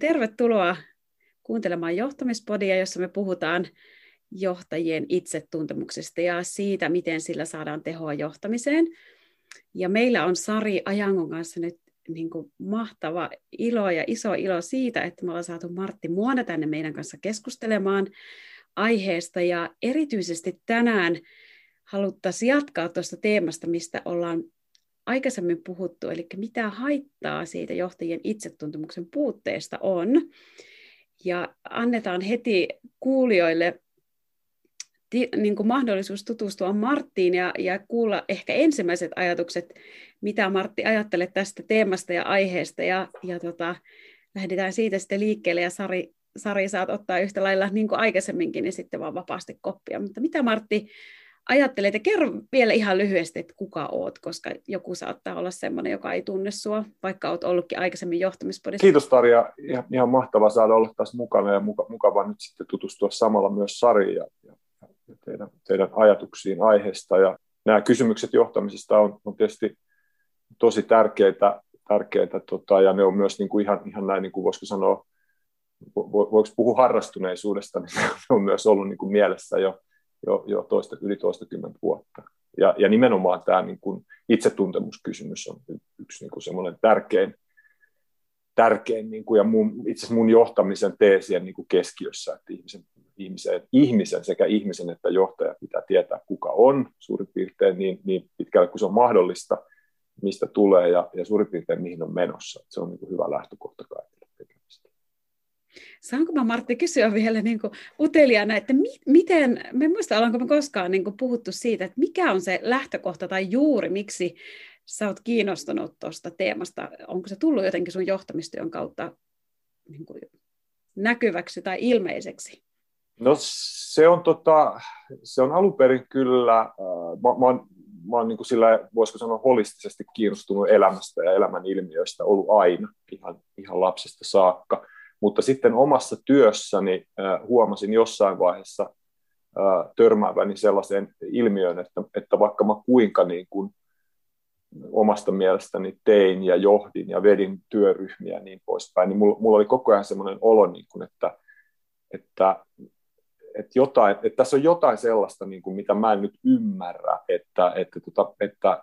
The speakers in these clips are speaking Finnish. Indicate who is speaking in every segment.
Speaker 1: Tervetuloa kuuntelemaan johtamispodia, jossa me puhutaan johtajien itsetuntemuksesta ja siitä, miten sillä saadaan tehoa johtamiseen. Ja meillä on Sari Ajangon kanssa nyt niin kuin mahtava ilo ja iso ilo siitä, että me ollaan saatu Martti Muona tänne meidän kanssa keskustelemaan aiheesta. Ja erityisesti tänään haluttaisiin jatkaa tuosta teemasta, mistä ollaan aikaisemmin puhuttu, eli mitä haittaa siitä johtajien itsetuntemuksen puutteesta on. Ja annetaan heti kuulijoille niin kuin mahdollisuus tutustua Marttiin ja, ja kuulla ehkä ensimmäiset ajatukset, mitä Martti ajattelee tästä teemasta ja aiheesta. Ja, ja tota, lähdetään siitä sitten liikkeelle ja Sari, Sari saat ottaa yhtä lailla niin kuin aikaisemminkin, niin sitten vaan vapaasti koppia. Mutta mitä Martti ajattelet, ja kerro vielä ihan lyhyesti, että kuka oot, koska joku saattaa olla sellainen, joka ei tunne sua, vaikka oot ollutkin aikaisemmin johtamispodissa.
Speaker 2: Kiitos Tarja, ihan, ihan mahtavaa saada olla taas mukana ja muka, mukavaa nyt sitten tutustua samalla myös Sariin ja, ja, ja teidän, teidän ajatuksiin aiheesta. Ja nämä kysymykset johtamisesta on, on tietysti tosi tärkeitä, tärkeitä tota, ja ne on myös niin kuin ihan, ihan näin, niin kuin voisiko sanoa, vo, voiko puhua harrastuneisuudesta, niin ne on myös ollut niin kuin mielessä jo jo, jo toista, yli toistakymmentä vuotta. Ja, ja nimenomaan tämä niin kuin itsetuntemuskysymys on yksi niin kuin semmoinen tärkein, tärkein niin kuin, ja mun, itse asiassa mun johtamisen teesien niin kuin keskiössä, että ihmisen, ihmisen, ihmisen sekä ihmisen että johtaja pitää tietää, kuka on suurin piirtein niin, niin pitkälle kuin se on mahdollista, mistä tulee ja, ja suurin piirtein mihin on menossa. Se on niin kuin hyvä lähtökohta kaikille.
Speaker 1: Saanko mä Martti kysyä vielä niin kuin uteliaana, että mi- miten, me muista ollaanko me koskaan niin kuin puhuttu siitä, että mikä on se lähtökohta tai juuri, miksi sä oot kiinnostunut tuosta teemasta, onko se tullut jotenkin sun johtamistyön kautta niin kuin näkyväksi tai ilmeiseksi?
Speaker 2: No se on, tota, se on alun perin kyllä, äh, mä, mä mä oon niin kuin sillä, voisiko sanoa holistisesti kiinnostunut elämästä ja elämän ilmiöistä ollut aina, ihan, ihan lapsesta saakka. Mutta sitten omassa työssäni huomasin jossain vaiheessa törmääväni sellaiseen ilmiöön, että, että vaikka mä kuinka niin kuin omasta mielestäni tein ja johdin ja vedin työryhmiä ja niin poispäin, niin mulla, mulla oli koko ajan semmoinen olo, niin kuin, että, että, että, jotain, että tässä on jotain sellaista, niin kuin, mitä mä en nyt ymmärrä, että, että, tota, että,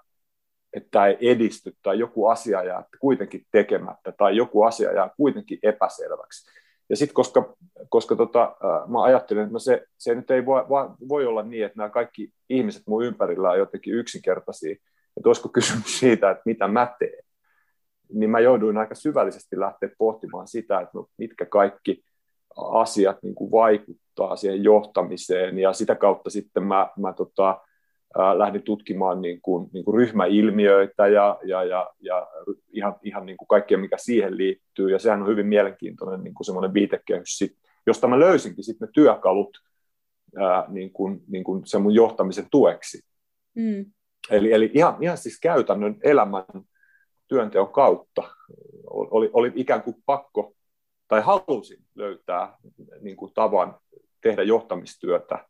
Speaker 2: että ei edisty tai joku asia jää kuitenkin tekemättä tai joku asia jää kuitenkin epäselväksi. Ja sitten koska, koska tota, mä ajattelin, että no se, se nyt ei voi, voi olla niin, että nämä kaikki ihmiset mun ympärillä on jotenkin yksinkertaisia, että olisiko kysymys siitä, että mitä mä teen, niin mä jouduin aika syvällisesti lähteä pohtimaan sitä, että no, mitkä kaikki asiat niin kuin vaikuttaa siihen johtamiseen, ja sitä kautta sitten mä, mä tota, lähdin tutkimaan niin kuin, niin kuin ryhmäilmiöitä ja, ja, ja, ja ihan, ihan niin kuin kaikkea, mikä siihen liittyy. Ja sehän on hyvin mielenkiintoinen niin kuin semmoinen viitekehys, josta mä löysinkin sitten ne työkalut ää, niin kuin, niin kuin sen mun johtamisen tueksi. Mm. Eli, eli ihan, ihan siis käytännön elämän työnteon kautta oli, oli ikään kuin pakko tai halusin löytää niin kuin tavan tehdä johtamistyötä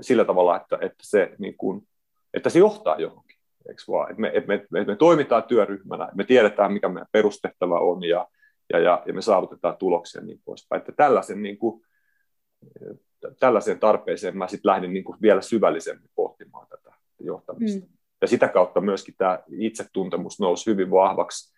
Speaker 2: sillä tavalla, että, että, se, niin kuin, että se johtaa johonkin. Eikö vaan? Että me, että me, että me toimitaan työryhmänä, me tiedetään, mikä meidän perustehtävä on ja, ja, ja, ja me saavutetaan tuloksia ja niin poispäin. Että tällaisen, niin kuin, tällaiseen tarpeeseen mä sitten lähdin niin kuin vielä syvällisemmin pohtimaan tätä johtamista. Mm. Ja sitä kautta myöskin tämä itsetuntemus nousi hyvin vahvaksi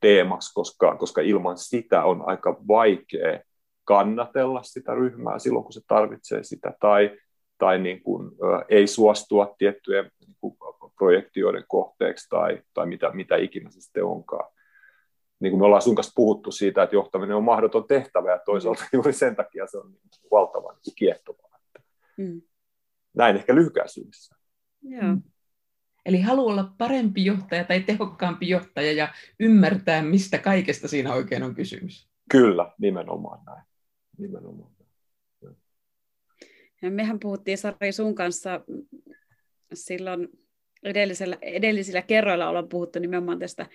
Speaker 2: teemaksi, koska, koska ilman sitä on aika vaikea kannatella sitä ryhmää silloin, kun se tarvitsee sitä, tai tai niin kuin, ei suostua tiettyjen niin kuin, projektioiden kohteeksi tai, tai mitä, mitä ikinä se sitten onkaan. Niin kuin me ollaan sun kanssa puhuttu siitä, että johtaminen on mahdoton tehtävä ja toisaalta mm. juuri sen takia se on niin valtavan niin kiehtovaa. Mm. Näin ehkä lyhykäisyydessä.
Speaker 1: Joo.
Speaker 3: Eli haluaa olla parempi johtaja tai tehokkaampi johtaja ja ymmärtää, mistä kaikesta siinä oikein on kysymys.
Speaker 2: Kyllä, nimenomaan näin. Nimenomaan.
Speaker 1: Ja mehän puhuttiin Sari sun kanssa silloin edellisellä, edellisillä kerroilla ollaan puhuttu nimenomaan tästä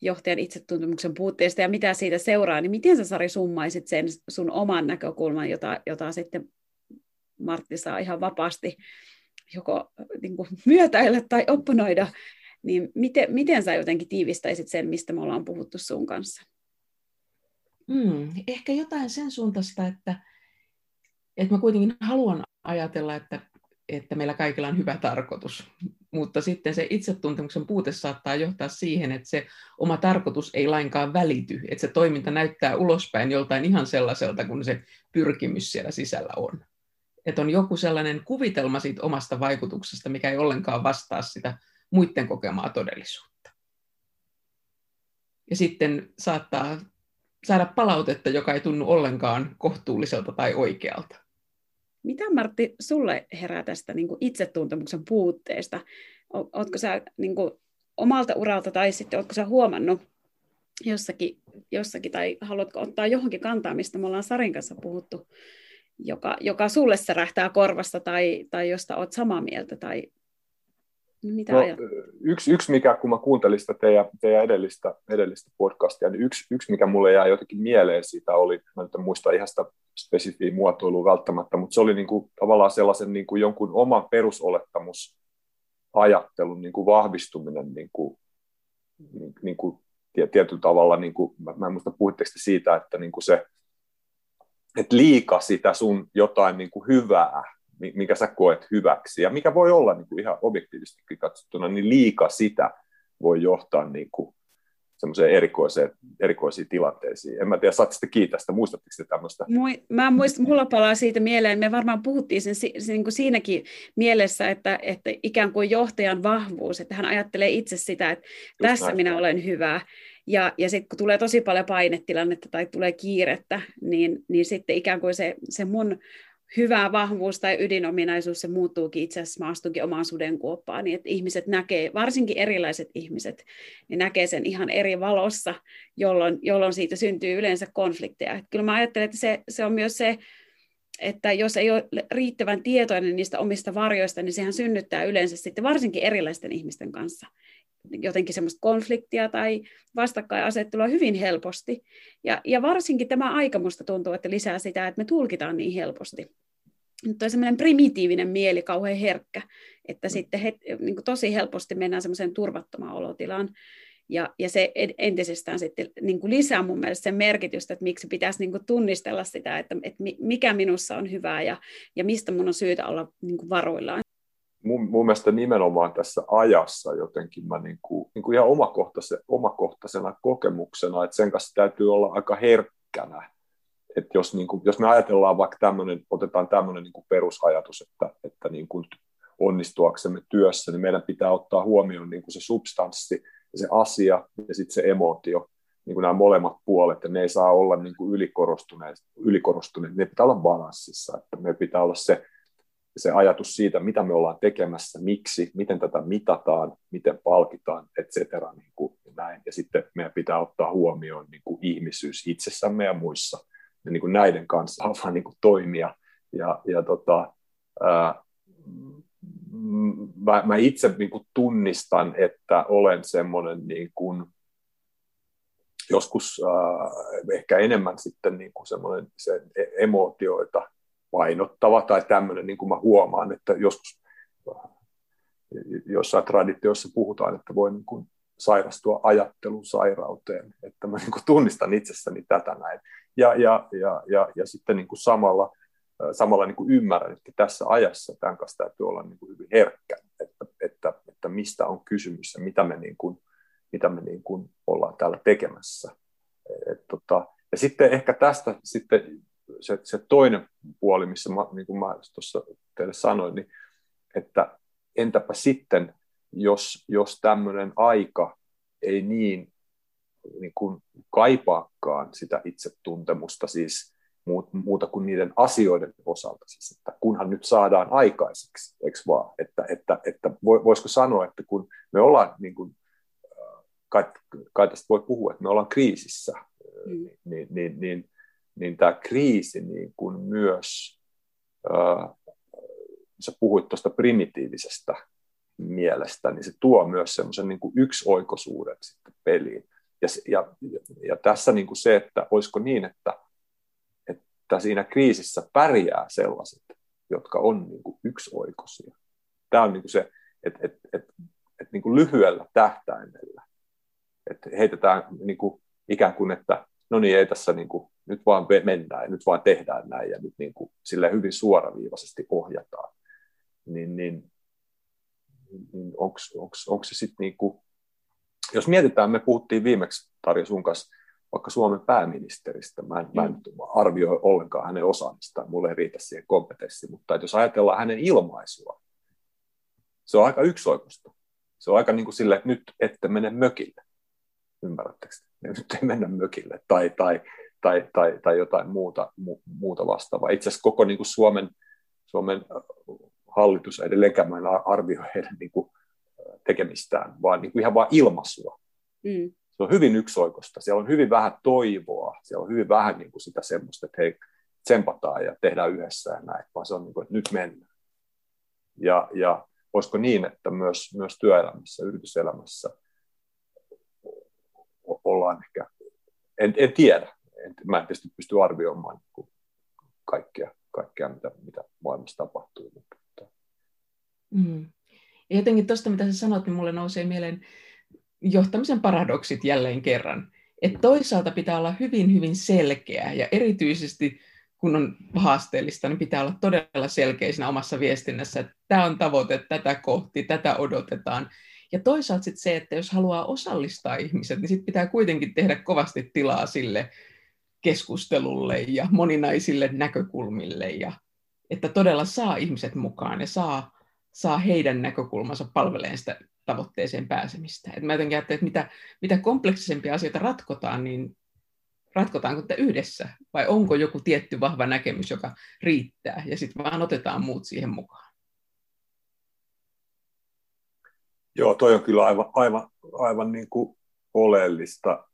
Speaker 1: johtajan itsetuntemuksen puutteesta ja mitä siitä seuraa, niin miten sä Sari summaisit sen sun oman näkökulman, jota, jota sitten Martti saa ihan vapaasti joko niin kuin myötäillä tai opponoida, niin miten, miten sä jotenkin tiivistäisit sen, mistä me ollaan puhuttu sun kanssa?
Speaker 3: Mm, ehkä jotain sen suuntaista, että, että mä kuitenkin haluan ajatella, että, että meillä kaikilla on hyvä tarkoitus, mutta sitten se itsetuntemuksen puute saattaa johtaa siihen, että se oma tarkoitus ei lainkaan välity, että se toiminta näyttää ulospäin joltain ihan sellaiselta, kun se pyrkimys siellä sisällä on. Että on joku sellainen kuvitelma siitä omasta vaikutuksesta, mikä ei ollenkaan vastaa sitä muiden kokemaa todellisuutta. Ja sitten saattaa saada palautetta, joka ei tunnu ollenkaan kohtuulliselta tai oikealta.
Speaker 1: Mitä Martti sulle herää tästä niin kuin itsetuntemuksen puutteesta? Oletko sä niin kuin, omalta uralta tai sitten oletko sä huomannut jossakin, jossakin tai haluatko ottaa johonkin kantaa, mistä me ollaan Sarin kanssa puhuttu, joka, joka sulle särähtää korvasta tai, tai josta olet samaa mieltä tai mitä no,
Speaker 2: yksi, yksi, mikä, kun mä kuuntelin sitä teidän, teidän edellistä, edellistä podcastia, niin yksi, yksi, mikä mulle jäi jotenkin mieleen siitä oli, mä nyt en muista ihan sitä spesifiä muotoilua välttämättä, mutta se oli niin kuin, tavallaan sellaisen niin kuin jonkun oman perusolettamus ajattelun niin kuin vahvistuminen niin kuin, niin, kuin tietyllä tavalla, niin kuin, mä, mä en muista puhutteko siitä, että niin kuin se, että liika sitä sun jotain niin kuin hyvää, mikä sä koet hyväksi, ja mikä voi olla niin kuin ihan objektiivisesti katsottuna, niin liika sitä voi johtaa niin kuin semmoiseen erikoiseen, erikoisiin tilanteisiin. En mä tiedä, saatte sitten kiittää sitä, muistatteko te tämmöistä?
Speaker 1: Mä muistan, mulla palaa siitä mieleen, me varmaan puhuttiin sen, sen niin kuin siinäkin mielessä, että, että ikään kuin johtajan vahvuus, että hän ajattelee itse sitä, että Just tässä näin. minä olen hyvä, ja, ja sitten kun tulee tosi paljon painetilannetta tai tulee kiirettä, niin, niin sitten ikään kuin se, se mun hyvä vahvuus tai ydinominaisuus, se muuttuukin itse asiassa maastukin omaan sudenkuoppaan, niin että ihmiset näkee, varsinkin erilaiset ihmiset, niin näkee sen ihan eri valossa, jolloin, jolloin siitä syntyy yleensä konflikteja. Että kyllä mä ajattelen, että se, se on myös se, että jos ei ole riittävän tietoinen niistä omista varjoista, niin sehän synnyttää yleensä sitten varsinkin erilaisten ihmisten kanssa jotenkin semmoista konfliktia tai vastakkainasettelua hyvin helposti. Ja, ja varsinkin tämä aika musta tuntuu, että lisää sitä, että me tulkitaan niin helposti. Nyt on semmoinen primitiivinen mieli, kauhean herkkä, että sitten he, niin kuin tosi helposti mennään semmoiseen turvattomaan olotilaan. Ja, ja se entisestään sitten niin kuin lisää mun mielestä sen merkitystä, että miksi pitäisi niin kuin tunnistella sitä, että, että mikä minussa on hyvää ja, ja mistä mun on syytä olla niin kuin varoillaan
Speaker 2: mun, mun mielestä nimenomaan tässä ajassa jotenkin mä niin kuin, niin kuin ihan omakohtaisena, omakohtaisena kokemuksena, että sen kanssa täytyy olla aika herkkänä. Että jos, niin kuin, jos me ajatellaan vaikka tämmöinen, otetaan tämmöinen niin kuin perusajatus, että, että niin kuin onnistuaksemme työssä, niin meidän pitää ottaa huomioon niin kuin se substanssi ja se asia ja sitten se emootio, niin kuin nämä molemmat puolet, ja ne ei saa olla niin kuin ylikorostuneet, ylikorostuneet, ne pitää olla balanssissa, että me pitää olla se se ajatus siitä, mitä me ollaan tekemässä, miksi, miten tätä mitataan, miten palkitaan, et cetera, niin kuin näin. Ja sitten meidän pitää ottaa huomioon niin kuin ihmisyys itsessämme ja muissa, ja niin kuin näiden kanssa vaan niin kuin toimia. Ja, ja tota, ää, mä, mä itse niin kuin tunnistan, että olen semmoinen niin kuin, joskus äh, ehkä enemmän sitten niin kuin semmoinen se e-, emootioita painottava tai tämmöinen, niin kuin mä huomaan, että joskus jossain traditioissa puhutaan, että voi niin kuin sairastua ajattelun sairauteen, että mä niin kuin tunnistan itsessäni tätä näin. Ja, ja, ja, ja, ja sitten niin kuin samalla, samalla niin kuin ymmärrän, että tässä ajassa tämän kanssa täytyy olla niin kuin hyvin herkkä, että, että, että mistä on kysymys ja mitä me, niin kuin, mitä me niin kuin ollaan täällä tekemässä. Et, tota, ja sitten ehkä tästä sitten se, se toinen puoli, missä mä, niin kuin mä tuossa teille sanoin, niin että entäpä sitten, jos, jos tämmöinen aika ei niin, niin kuin kaipaakaan sitä itsetuntemusta, siis muuta kuin niiden asioiden osalta, siis että kunhan nyt saadaan aikaiseksi, eikö vaan, että, että, että voisiko sanoa, että kun me ollaan, niin kuin, kai, kai tästä voi puhua, että me ollaan kriisissä, mm. niin, niin, niin niin tämä kriisi niin kuin myös, ää, sä puhuit tuosta primitiivisestä mielestä, niin se tuo myös semmoisen niin yksioikoisuuden sitten peliin. Ja, ja, ja tässä niin kuin se, että olisiko niin, että, että siinä kriisissä pärjää sellaiset, jotka on niin kuin yksioikoisia. Tämä on niin kuin se, että, että, että, että niin kuin lyhyellä tähtäimellä, että heitetään niin kuin ikään kuin, että no niin, ei tässä niin kuin, nyt vaan mennään ja nyt vaan tehdään näin ja nyt niin kuin, sille hyvin suoraviivaisesti ohjataan, niin, niin, niin onko se sitten niin kuin, jos mietitään, me puhuttiin viimeksi Tarja sun kanssa vaikka Suomen pääministeristä, mä en, mm. mä en mm. arvioi ollenkaan hänen osaamistaan, mulle ei riitä siihen kompetenssi, mutta että jos ajatellaan hänen ilmaisua, se on aika yksioikoista. Se on aika niin kuin sille, että nyt ette mene mökille. Ymmärrättekö? Nyt ei mennä mökille tai, tai, tai, tai, tai jotain muuta, mu, muuta vastaavaa. Itse asiassa koko niin kuin Suomen, Suomen hallitus edelleenkään mä en arvioi heidän niin kuin tekemistään, vaan niin kuin ihan vain ilmaisua. Mm. Se on hyvin yksioikoista. Siellä on hyvin vähän toivoa. Siellä on hyvin vähän niin kuin sitä semmoista, että hei, tsempataan ja tehdään yhdessä ja näin, vaan se on niin kuin, että nyt mennään. Ja, ja olisiko niin, että myös, myös työelämässä, yrityselämässä ollaan ehkä, en, en tiedä, en, mä en tietysti pysty arvioimaan niin kaikkea, kaikkea mitä, mitä maailmassa tapahtuu. Mutta...
Speaker 3: Mm. Jotenkin tuosta, mitä sä sanot, niin mulle nousee mieleen johtamisen paradoksit jälleen kerran. Että toisaalta pitää olla hyvin, hyvin selkeä ja erityisesti kun on haasteellista, niin pitää olla todella selkeä siinä omassa viestinnässä, että tämä on tavoite, tätä kohti, tätä odotetaan. Ja toisaalta sitten se, että jos haluaa osallistaa ihmiset, niin sitten pitää kuitenkin tehdä kovasti tilaa sille keskustelulle ja moninaisille näkökulmille, ja että todella saa ihmiset mukaan ja saa saa heidän näkökulmansa palveleen sitä tavoitteeseen pääsemistä. Et mä jotenkin että mitä, mitä kompleksisempia asioita ratkotaan, niin ratkotaanko tätä yhdessä, vai onko joku tietty vahva näkemys, joka riittää, ja sitten vaan otetaan muut siihen mukaan.
Speaker 2: Joo, toi on kyllä aivan, aivan, aivan niin kuin oleellista,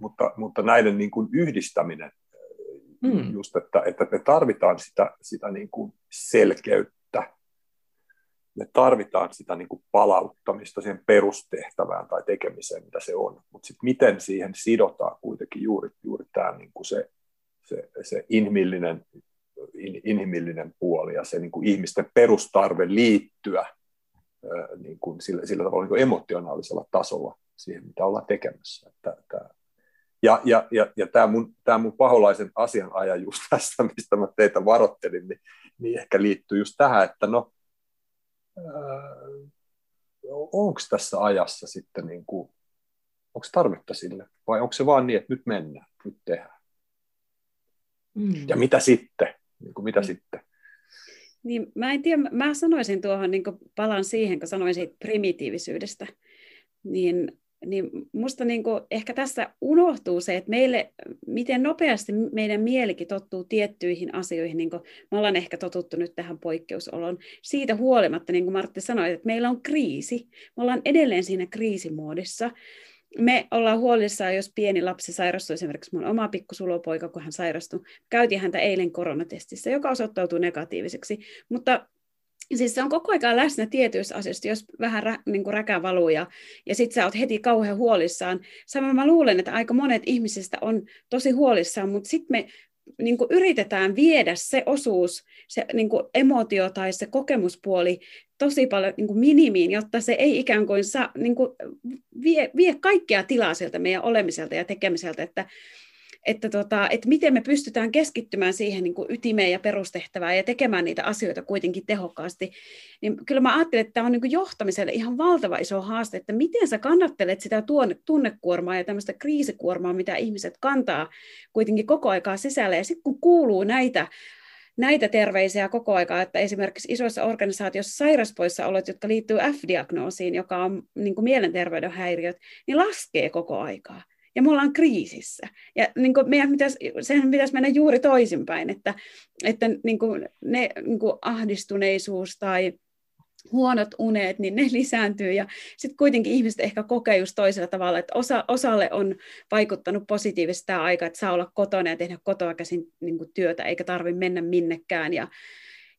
Speaker 2: mutta, mutta näiden niin kuin yhdistäminen, mm. just, että, että me tarvitaan sitä, sitä niin kuin selkeyttä, me tarvitaan sitä niin kuin palauttamista siihen perustehtävään tai tekemiseen, mitä se on. Mutta sitten miten siihen sidotaan kuitenkin juuri, juuri tämä niin kuin se, se, se inhimillinen, in, inhimillinen puoli ja se niin kuin ihmisten perustarve liittyä niin kuin sillä, sillä tavalla niin kuin emotionaalisella tasolla siihen, mitä ollaan tekemässä. Että, että, ja, ja, ja, ja tämä mun, tämä mun paholaisen asianajajuus tässä, mistä mä teitä varoittelin, niin, niin ehkä liittyy just tähän, että no, onko tässä ajassa sitten, niin kuin, onko tarvetta sille, vai onko se vaan niin, että nyt mennään, nyt tehdään. Mm. Ja mitä sitten? Niin kuin, mitä mm. sitten?
Speaker 1: Niin, mä en tiedä, mä sanoisin tuohon, niin palan siihen, kun sanoin siitä primitiivisyydestä, niin niin musta niin ehkä tässä unohtuu se, että meille, miten nopeasti meidän mielikin tottuu tiettyihin asioihin, niin me ollaan ehkä totuttu nyt tähän poikkeusolon. Siitä huolimatta, niin kuin Martti sanoi, että meillä on kriisi. Me ollaan edelleen siinä kriisimuodissa. Me ollaan huolissaan, jos pieni lapsi sairastuu, esimerkiksi mun oma pikkusulopoika, kun hän sairastui. Käytiin häntä eilen koronatestissä, joka osoittautui negatiiviseksi, mutta Siis se on koko ajan läsnä tietyissä asioissa, jos vähän rä, niin kuin räkä valuu ja, ja sitten sä oot heti kauhean huolissaan. Samoin mä luulen, että aika monet ihmisistä on tosi huolissaan, mutta sitten me niin kuin yritetään viedä se osuus, se niin kuin emotio tai se kokemuspuoli tosi paljon niin kuin minimiin, jotta se ei ikään kuin saa, niin kuin vie, vie kaikkea tilaa sieltä meidän olemiselta ja tekemiseltä, että että, tota, että miten me pystytään keskittymään siihen niin kuin ytimeen ja perustehtävään ja tekemään niitä asioita kuitenkin tehokkaasti, niin kyllä mä ajattelen, että tämä on niin kuin johtamiselle ihan valtava iso haaste, että miten sä kannattelet sitä tunnekuormaa ja tämmöistä kriisikuormaa, mitä ihmiset kantaa kuitenkin koko aikaa sisällä, ja sitten kun kuuluu näitä näitä terveisiä koko aikaa, että esimerkiksi isoissa organisaatioissa sairaspoissaolot, jotka liittyy F-diagnoosiin, joka on niin kuin mielenterveyden häiriöt, niin laskee koko aikaa ja me ollaan kriisissä. Ja niin kuin meidän pitäisi, sehän pitäisi mennä juuri toisinpäin, että, että niin kuin ne niin kuin ahdistuneisuus tai huonot unet, niin ne lisääntyy. Ja sitten kuitenkin ihmiset ehkä kokee just toisella tavalla, että osa, osalle on vaikuttanut positiivisesti tämä aika, että saa olla kotona ja tehdä kotoa käsin niin kuin työtä, eikä tarvitse mennä minnekään. Ja,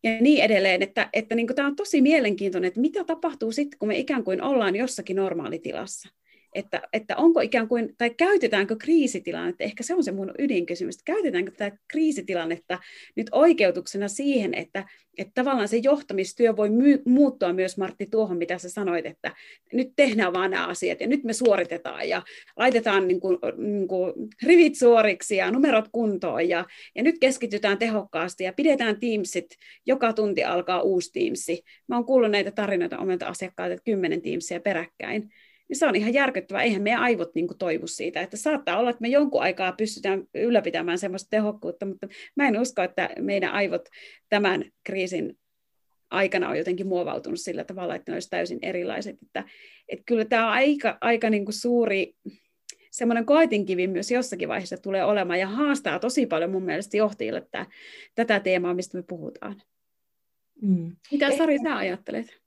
Speaker 1: ja niin edelleen, että, että niin tämä on tosi mielenkiintoinen, että mitä tapahtuu sitten, kun me ikään kuin ollaan jossakin normaalitilassa että, että onko ikään kuin, tai käytetäänkö kriisitilannetta, ehkä se on se mun ydinkysymys, että käytetäänkö tätä kriisitilannetta nyt oikeutuksena siihen, että, että tavallaan se johtamistyö voi my- muuttua myös, Martti, tuohon, mitä sä sanoit, että nyt tehdään vaan nämä asiat ja nyt me suoritetaan ja laitetaan niin kuin, niin kuin rivit suoriksi ja numerot kuntoon ja, ja nyt keskitytään tehokkaasti ja pidetään Teamsit, joka tunti alkaa uusi Teamsi. Mä oon kuullut näitä tarinoita omilta asiakkailta, että kymmenen Teamsia peräkkäin niin se on ihan järkyttävää. Eihän meidän aivot niin kuin, toivu siitä. Että saattaa olla, että me jonkun aikaa pystytään ylläpitämään sellaista tehokkuutta, mutta mä en usko, että meidän aivot tämän kriisin aikana on jotenkin muovautunut sillä tavalla, että ne olisi täysin erilaiset. Että, että kyllä tämä on aika, aika niin kuin suuri semmoinen koetinkivi myös jossakin vaiheessa tulee olemaan ja haastaa tosi paljon mun mielestä johtajille että tätä teemaa, mistä me puhutaan. Mm. Mitä Sari sä ajattelet?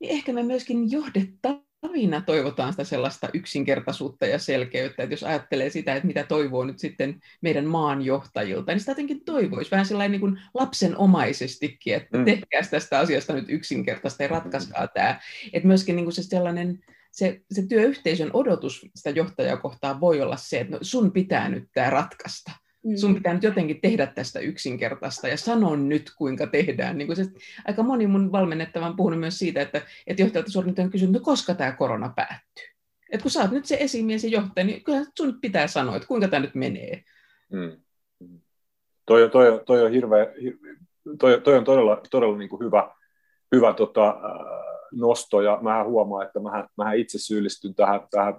Speaker 3: Niin ehkä me myöskin johdetaan aina toivotaan sitä sellaista yksinkertaisuutta ja selkeyttä, että jos ajattelee sitä, että mitä toivoo nyt sitten meidän maanjohtajilta, niin sitä jotenkin toivoisi vähän sellainen niin kuin lapsenomaisestikin, että mm. tehkää tästä asiasta nyt yksinkertaista ja ratkaiskaa tämä. Että myöskin niin kuin se sellainen se, se työyhteisön odotus sitä johtajaa kohtaan voi olla se, että no, sun pitää nyt tämä ratkaista. Mm. Sun pitää nyt jotenkin tehdä tästä yksinkertaista ja sanon nyt, kuinka tehdään. Niin kuin se, aika moni mun valmennettava on puhunut myös siitä, että, että johtajalta suoraan on kysynyt, no koska tämä korona päättyy. Et kun sä oot nyt se esimies ja johtaja, niin kyllä sun pitää sanoa, että kuinka tämä nyt menee. Mm.
Speaker 2: Toi, toi, toi on hirveä, toi, toi on todella, todella niin kuin hyvä, hyvä tota, nosto, ja mä huomaan, että mä, mä itse syyllistyn tähän, tähän,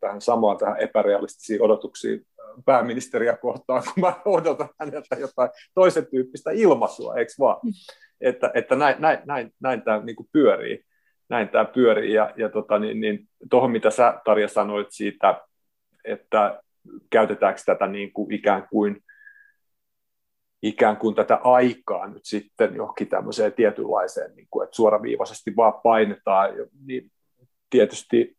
Speaker 2: tähän samaan, tähän epärealistisiin odotuksiin pääministeriä kohtaan, kun mä odotan häneltä jotain toisen tyyppistä ilmaisua, eikö vaan? Mm. Että, että näin, näin, näin, näin tämä niin pyörii. Näin tämä pyörii. Ja, ja tota, niin, niin, tuohon, mitä sä, Tarja, sanoit siitä, että käytetäänkö tätä niin kuin ikään kuin ikään kuin tätä aikaa nyt sitten johonkin tämmöiseen tietynlaiseen, niin kuin, että suoraviivaisesti vaan painetaan, niin tietysti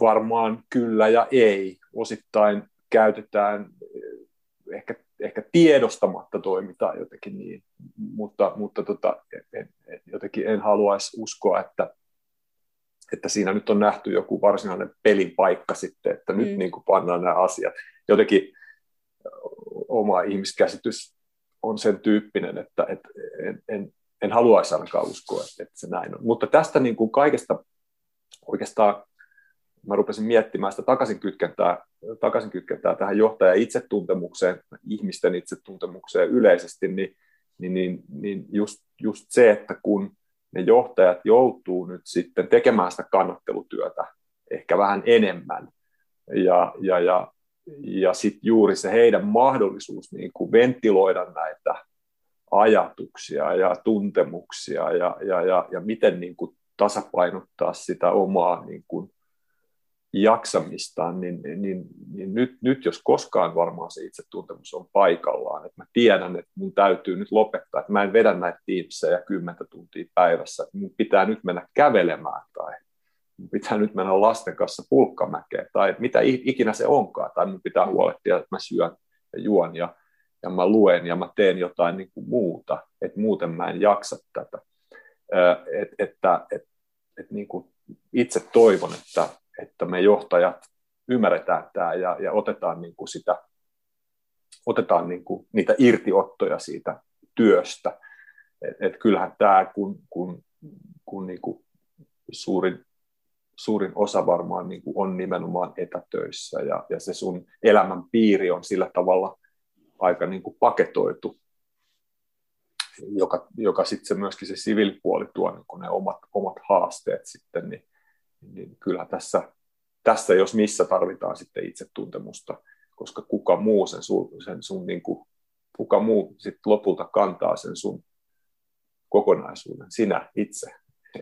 Speaker 2: varmaan kyllä ja ei. Osittain käytetään, ehkä, ehkä tiedostamatta toimitaan jotenkin niin, mutta, mutta tota, en, en, jotenkin en haluaisi uskoa, että, että siinä nyt on nähty joku varsinainen pelin paikka sitten, että nyt mm. niin kuin pannaan nämä asiat. Jotenkin oma ihmiskäsitys on sen tyyppinen, että, että en, en, en haluaisi ainakaan uskoa, että se näin on. Mutta tästä niin kuin kaikesta oikeastaan mä rupesin miettimään sitä takaisinkytkentää, takaisinkytkentää tähän johtajan itsetuntemukseen, ihmisten itsetuntemukseen yleisesti, niin, niin, niin, niin just, just se, että kun ne johtajat joutuu nyt sitten tekemään sitä kannattelutyötä ehkä vähän enemmän, ja, ja, ja, ja sitten juuri se heidän mahdollisuus niin kuin ventiloida näitä ajatuksia ja tuntemuksia ja, ja, ja, ja miten niin kuin tasapainottaa sitä omaa niin kuin jaksamistaan, niin, niin, niin nyt, nyt jos koskaan varmaan se itsetuntemus on paikallaan, että mä tiedän, että mun täytyy nyt lopettaa, että mä en vedä näitä tiimsejä kymmentä tuntia päivässä, että mun pitää nyt mennä kävelemään tai mun pitää nyt mennä lasten kanssa pulkkamäkeen tai mitä ikinä se onkaan, tai mun pitää huolehtia, että mä syön ja juon ja, ja mä luen ja mä teen jotain niin kuin muuta, että muuten mä en jaksa tätä. Et, että et, et niin kuin itse toivon, että että me johtajat ymmärretään tämä ja, ja otetaan, niin kuin sitä, otetaan niin kuin niitä irtiottoja siitä työstä. Et, et kyllähän tämä, kun, kun, kun niin kuin suurin, suurin osa varmaan niin kuin on nimenomaan etätöissä ja, ja se sun elämän piiri on sillä tavalla aika niin kuin paketoitu, joka, joka sitten se myöskin se siviilipuoli tuo niin ne omat, omat haasteet sitten, niin niin kyllä tässä, tässä jos missä tarvitaan sitten itsetuntemusta, koska kuka muu sen sun, sen sun niin kuin, kuka muu sitten lopulta kantaa sen sun kokonaisuuden, sinä itse.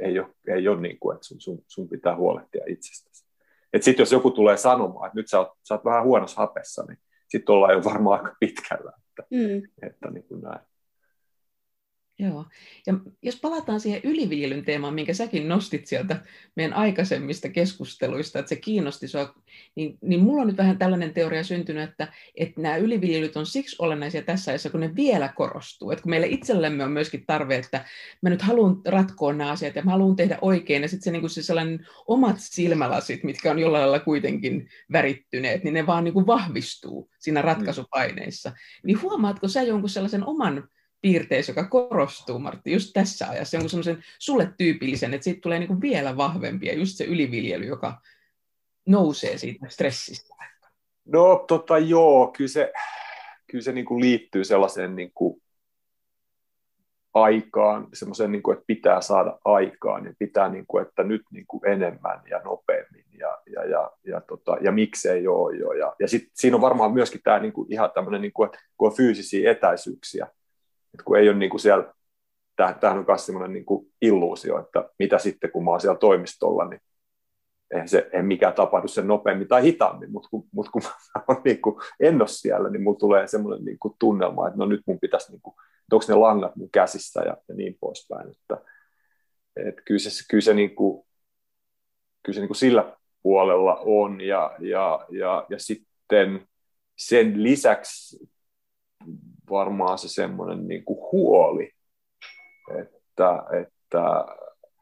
Speaker 2: Ei ole, ei ole niin kuin, että sun, sun, sun pitää huolehtia itsestäsi. Sitten jos joku tulee sanomaan, että nyt sä oot, sä oot vähän huonossa hapessa, niin sitten ollaan jo varmaan aika pitkällä. Että, mm. että niin kuin näin.
Speaker 3: Joo. Ja jos palataan siihen yliviljelyn teemaan, minkä säkin nostit sieltä meidän aikaisemmista keskusteluista, että se kiinnosti sinua, niin, niin mulla on nyt vähän tällainen teoria syntynyt, että, että nämä yliviljelyt on siksi olennaisia tässä ajassa, kun ne vielä korostuu. Että kun meille itsellemme on myöskin tarve, että mä nyt haluan ratkoa nämä asiat ja mä haluan tehdä oikein, ja sitten se, niin se sellainen omat silmälasit, mitkä on jollain lailla kuitenkin värittyneet, niin ne vaan niin kuin vahvistuu siinä ratkaisupaineissa. Niin huomaatko sä jonkun sellaisen oman piirteessä, joka korostuu, Martti, just tässä ajassa, jonkun semmoisen sulle tyypillisen, että siitä tulee niin vielä vahvempi, ja just se yliviljely, joka nousee siitä stressistä.
Speaker 2: No tota joo, kyllä se, kyllä se niin kuin liittyy sellaiseen niin kuin aikaan, semmoiseen, niin kuin, että pitää saada aikaan ja pitää, niin kuin, että nyt niin kuin enemmän ja nopeammin ja, ja, ja, ja, tota, ja miksei ole jo. Ja, ja sit, siinä on varmaan myöskin tämä niin kuin, ihan tämmöinen, niin kuin, että kun on fyysisiä etäisyyksiä, että kun ei ole niin kuin siellä, tämähän on myös sellainen niin kuin illuusio, että mitä sitten kun mä oon siellä toimistolla, niin eihän se ei mikään tapahdu sen nopeammin tai hitaammin, mutta kun, mutta kun mä on niin kuin, en ole siellä, niin mulla tulee semmoinen niin kuin tunnelma, että no nyt mun pitäisi, niin kuin, että onko ne langat mun käsissä ja, ja niin poispäin. Että, että kyllä se, kyllä se, niin kuin, kyllä se niin kuin sillä puolella on ja, ja, ja, ja sitten sen lisäksi varmaan se semmoinen niin kuin huoli, että, että,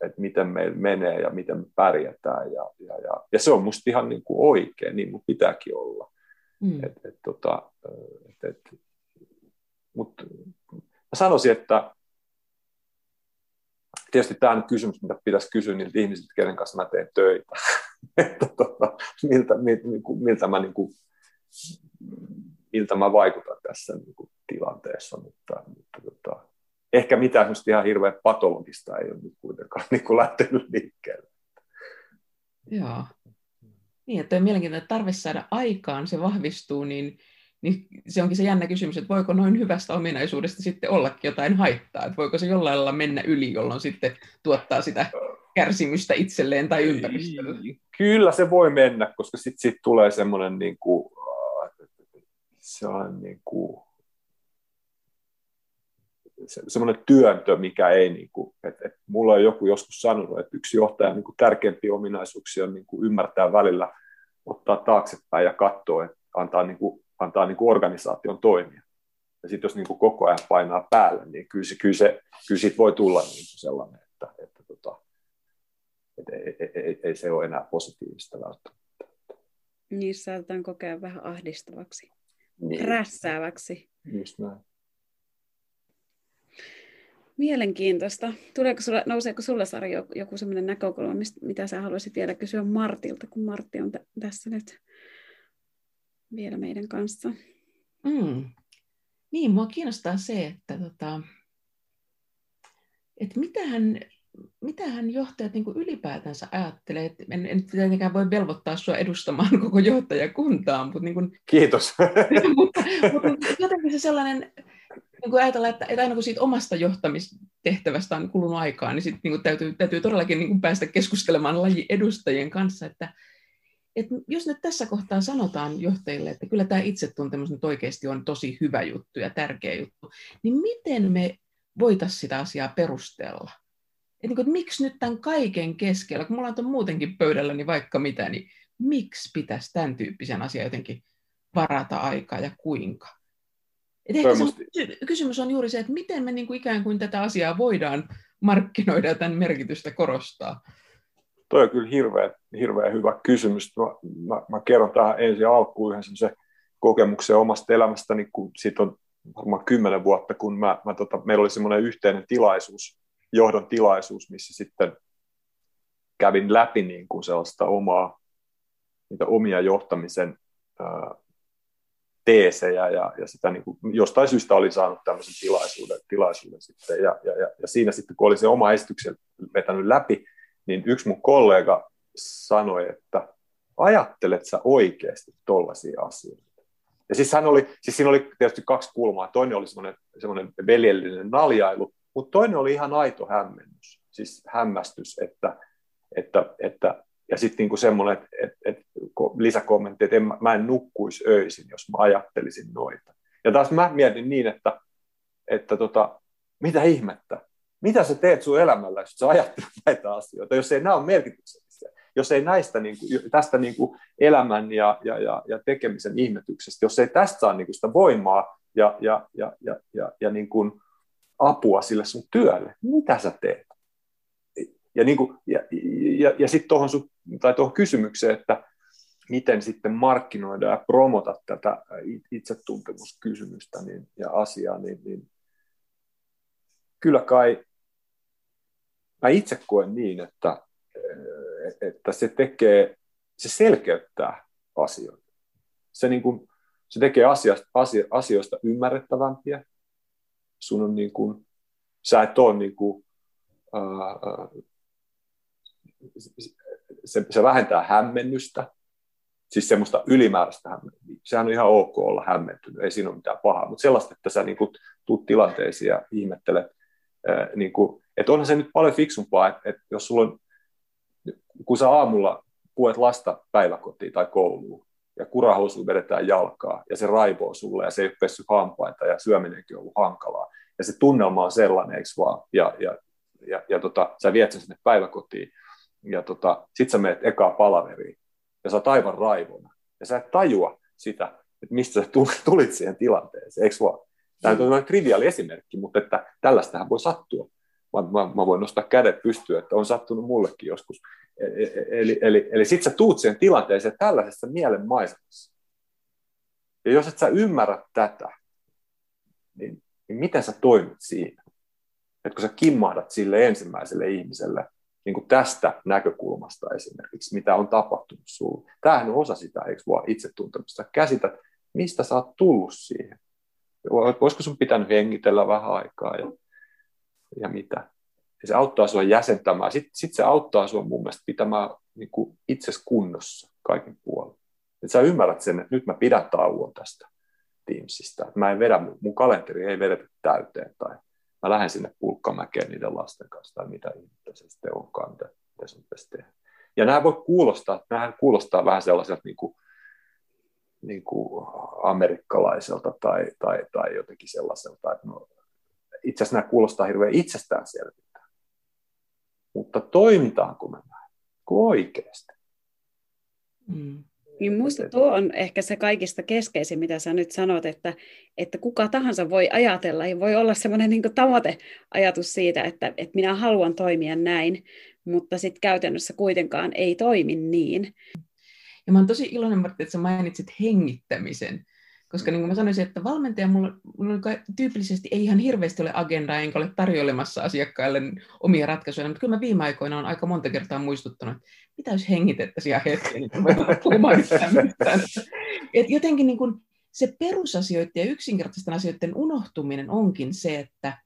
Speaker 2: että miten meillä menee ja miten me pärjätään. Ja, ja, ja, ja se on musta ihan niin kuin oikein, niin mun pitääkin olla. Mm. Et, et, tota, et, et, mut, mä sanoisin, että tietysti tämä on kysymys, mitä pitäisi kysyä niiltä ihmisiltä, kenen kanssa mä teen töitä. että tota, miltä, miltä, miltä mä niin kuin, miltä mä vaikutan tässä niin kuin, tilanteessa, mutta, mutta tota, ehkä mitään ihan hirveän patologista ei ole nyt kuitenkaan niin kuin lähtenyt liikkeelle.
Speaker 3: Joo. Niin, että on mielenkiintoinen, että tarve saada aikaan, se vahvistuu, niin, niin se onkin se jännä kysymys, että voiko noin hyvästä ominaisuudesta sitten ollakin jotain haittaa, että voiko se jollain lailla mennä yli, jolloin sitten tuottaa sitä kärsimystä itselleen tai ympäristölle.
Speaker 2: Kyllä se voi mennä, koska sitten sit tulee semmoinen niin kuin, sellainen niin kuin, semmoinen työntö, mikä ei, niin kuin, että, että mulla on joku joskus sanonut, että yksi johtajan niin kuin tärkeimpiä ominaisuuksia on niin kuin ymmärtää välillä, ottaa taaksepäin ja katsoa, että antaa, niin kuin, antaa niin kuin organisaation toimia. Ja sitten jos niin kuin koko ajan painaa päälle, niin kyllä, se, kyllä, se, kyllä siitä voi tulla niin kuin sellainen, että, että, tota, että ei, ei, ei, ei se ole enää positiivista välttämättä.
Speaker 1: Niin saatetaan kokea vähän ahdistavaksi, niin. rässääväksi.
Speaker 2: Just näin.
Speaker 1: Mielenkiintoista. Tuleeko sulla, nouseeko sulla Sari joku, joku sellainen näkökulma, mistä, mitä sä haluaisit vielä kysyä Martilta, kun Martti on t- tässä nyt vielä meidän kanssa?
Speaker 3: Mm. Niin, mua kiinnostaa se, että, tota, että mitähän, mitähän johtajat niin kuin ylipäätänsä ajattelee. Että en, en tietenkään voi velvoittaa sinua edustamaan koko johtajakuntaa, mutta, niin kuin,
Speaker 2: Kiitos.
Speaker 3: mutta, mutta jotenkin se sellainen niin kuin ajatella, että, että aina kun siitä omasta johtamistehtävästä on kulunut aikaa, niin sit, niin kuin täytyy, täytyy todellakin niin kuin päästä keskustelemaan lajin edustajien kanssa, että, että jos nyt tässä kohtaa sanotaan johtajille, että kyllä tämä itsetuntemus nyt oikeasti on tosi hyvä juttu ja tärkeä juttu, niin miten me voitaisiin sitä asiaa perustella? Että, niin kuin, että miksi nyt tämän kaiken keskellä, kun mulla on muutenkin pöydällä niin vaikka mitä, niin miksi pitäisi tämän tyyppisen asian jotenkin varata aikaa ja kuinka? Et ehkä se kysymys on juuri se, että miten me niin kuin ikään kuin tätä asiaa voidaan markkinoida ja tämän merkitystä korostaa.
Speaker 2: Toi on kyllä hirveän, hirveän hyvä kysymys. Mä, mä, mä kerron tähän ensin alkuun yhden se kokemuksen omasta elämästäni, kun siitä on varmaan kymmenen vuotta, kun mä, mä tota, meillä oli semmoinen yhteinen tilaisuus, johdon tilaisuus, missä sitten kävin läpi niin kuin sellaista omaa, niitä omia johtamisen ää, teesejä ja, ja sitä niin kuin, jostain syystä oli saanut tämmöisen tilaisuuden, tilaisuuden sitten. Ja, ja, ja, ja siinä sitten, kun oli se oma esityksen vetänyt läpi, niin yksi mun kollega sanoi, että ajattelet sä oikeasti tollaisia asioita. Ja siis, hän oli, siis siinä oli tietysti kaksi kulmaa. Toinen oli semmoinen, semmoinen veljellinen naljailu, mutta toinen oli ihan aito hämmennys, siis hämmästys, että, että, että ja sitten niinku semmoinen, että et, et, lisäkommentti, että en, mä en nukkuisi öisin, jos mä ajattelisin noita. Ja taas mä mietin niin, että, että tota, mitä ihmettä? Mitä sä teet sun elämällä, jos sä ajattelet näitä asioita, jos ei nämä ole merkityksellisiä? Jos ei näistä, niin kuin, tästä niin kuin elämän ja, ja, ja, ja tekemisen ihmetyksestä, jos ei tästä saa niin kuin sitä voimaa ja, ja, ja, ja, ja, ja niin kuin apua sille sun työlle, mitä sä teet? Ja, niin kuin, ja, ja, ja sitten tuohon, tai tuohon kysymykseen, että miten sitten markkinoida ja promota tätä itsetuntemuskysymystä niin, ja asiaa, niin, niin kyllä kai mä itse koen niin, että, että se tekee, se selkeyttää asioita. Se, niin kuin, se tekee asiasta, asio, asioista ymmärrettävämpiä. Sun on niin kuin, sä et ole niin kuin, ää, se, se vähentää hämmennystä, siis semmoista ylimääräistä hämmennystä. Sehän on ihan ok olla hämmentynyt, ei siinä ole mitään pahaa, mutta sellaista, että sä niin tuut tilanteisiin ja ihmettelet, niin kuin, että onhan se nyt paljon fiksumpaa, että, että jos sulla on, kun sä aamulla puet lasta päiväkotiin tai kouluun, ja kurahousu vedetään jalkaa, ja se raivoo sulle, ja se ei ole pessy hampaita, ja syöminenkin on ollut hankalaa. Ja se tunnelma on sellainen, eikö vaan? Ja, ja, ja, ja tota, sä viet sen sinne päiväkotiin, ja tota, sit sä menet ekaa palaveriin, ja sä oot aivan raivona. Ja sä et tajua sitä, että mistä sä tulit siihen tilanteeseen, eikö vaan? Tämä on triviaali esimerkki, mutta että tällaistähän voi sattua mä, mä, mä voin nostaa kädet pystyyn, että on sattunut mullekin joskus. E, e, e, eli, eli, eli sitten sä tuut siihen tilanteeseen tällaisessa mielenmaisemassa. Ja jos et sä ymmärrä tätä, niin, niin miten sä toimit siinä? Että kun sä kimmahdat sille ensimmäiselle ihmiselle niin kuin tästä näkökulmasta esimerkiksi, mitä on tapahtunut sulle. Tämähän on osa sitä, eikö vaan itsetuntemusta. Sä käsität, mistä sä oot tullut siihen. Voisiko sun pitänyt hengitellä vähän aikaa ja ja mitä. Ja se auttaa sinua jäsentämään. Sitten sit se auttaa sinua mun mielestä pitämään niin itsesi kunnossa kaikin puolin. Että sä ymmärrät sen, että nyt mä pidän tauon tästä Teamsista. Mä en vedä, mun kalenteri ei vedetä täyteen tai mä lähden sinne pulkkamäkeen niiden lasten kanssa tai mitä ihmettä se sitten onkaan, mitä, mitä sun pitäisi tehdä. Ja nämä voi kuulostaa, nämä kuulostaa vähän sellaiselta niin kuin, niin kuin amerikkalaiselta tai, tai, tai jotenkin sellaiselta, että no, itse asiassa nämä kuulostaa hirveän itsestäänselviltä. Mutta toimitaanko me näin? Kuin oikeasti?
Speaker 1: Mm. Niin minusta tuo on ehkä se kaikista keskeisin, mitä sä nyt sanot, että, että kuka tahansa voi ajatella, ja voi olla semmoinen niin tavoiteajatus siitä, että, että minä haluan toimia näin, mutta sitten käytännössä kuitenkaan ei toimi niin.
Speaker 3: Ja mä olen tosi iloinen, Martti, että sä mainitsit hengittämisen, koska niin kuin mä sanoisin, että valmentaja mulla, mulla tyypillisesti ei ihan hirveästi ole agendaa, enkä ole tarjoilemassa asiakkaille omia ratkaisuja, mutta kyllä mä viime aikoina on aika monta kertaa muistuttanut, että mitä jos hengitettäisiin hetken, niin että jotenkin niin kuin se perusasioiden ja yksinkertaisten asioiden unohtuminen onkin se, että,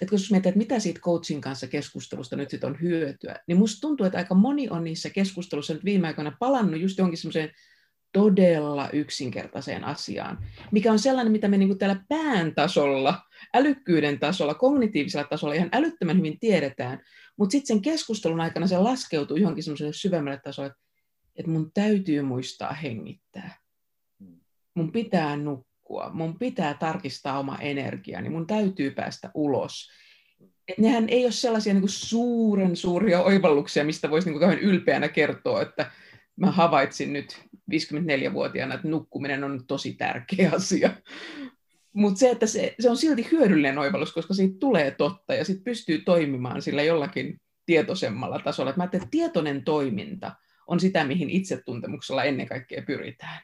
Speaker 3: että jos mietit, että mitä siitä coachin kanssa keskustelusta nyt sit on hyötyä, niin musta tuntuu, että aika moni on niissä keskustelussa nyt viime aikoina palannut just johonkin semmoiseen todella yksinkertaiseen asiaan, mikä on sellainen, mitä me niin täällä pään tasolla, älykkyyden tasolla, kognitiivisella tasolla ihan älyttömän hyvin tiedetään, mutta sitten sen keskustelun aikana se laskeutuu johonkin semmoiselle syvemmälle tasolle, että mun täytyy muistaa hengittää. Mun pitää nukkua, mun pitää tarkistaa oma energiani, mun täytyy päästä ulos. Et nehän ei ole sellaisia niin suuren suuria oivalluksia, mistä voisi niin kauhean ylpeänä kertoa, että mä havaitsin nyt 54-vuotiaana, että nukkuminen on tosi tärkeä asia. Mutta se, että se, se on silti hyödyllinen oivallus, koska siitä tulee totta ja sitten pystyy toimimaan sillä jollakin tietoisemmalla tasolla. Et mä että tietoinen toiminta on sitä, mihin itsetuntemuksella ennen kaikkea pyritään.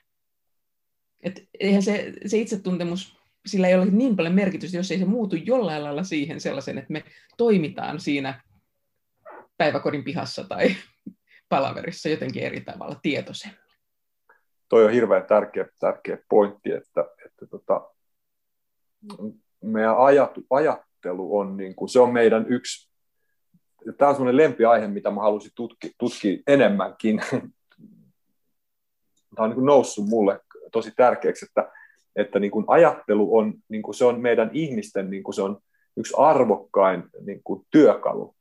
Speaker 3: Et eihän se, se itsetuntemus, sillä ei ole niin paljon merkitystä, jos ei se muutu jollain lailla siihen sellaisen, että me toimitaan siinä päiväkodin pihassa tai palaverissa jotenkin eri tavalla tietoisemmin.
Speaker 2: Toi on hirveän tärkeä, tärkeä pointti, että, että tota, meidän ajatu, ajattelu on, niin kuin, se on meidän yksi, tämä on semmoinen lempiaihe, mitä mä haluaisin tutki, tutkia enemmänkin. Tämä on niin kuin noussut mulle tosi tärkeäksi, että, että niin kuin ajattelu on, niin kuin se on meidän ihmisten, niin kuin se on yksi arvokkain niin kuin työkalu.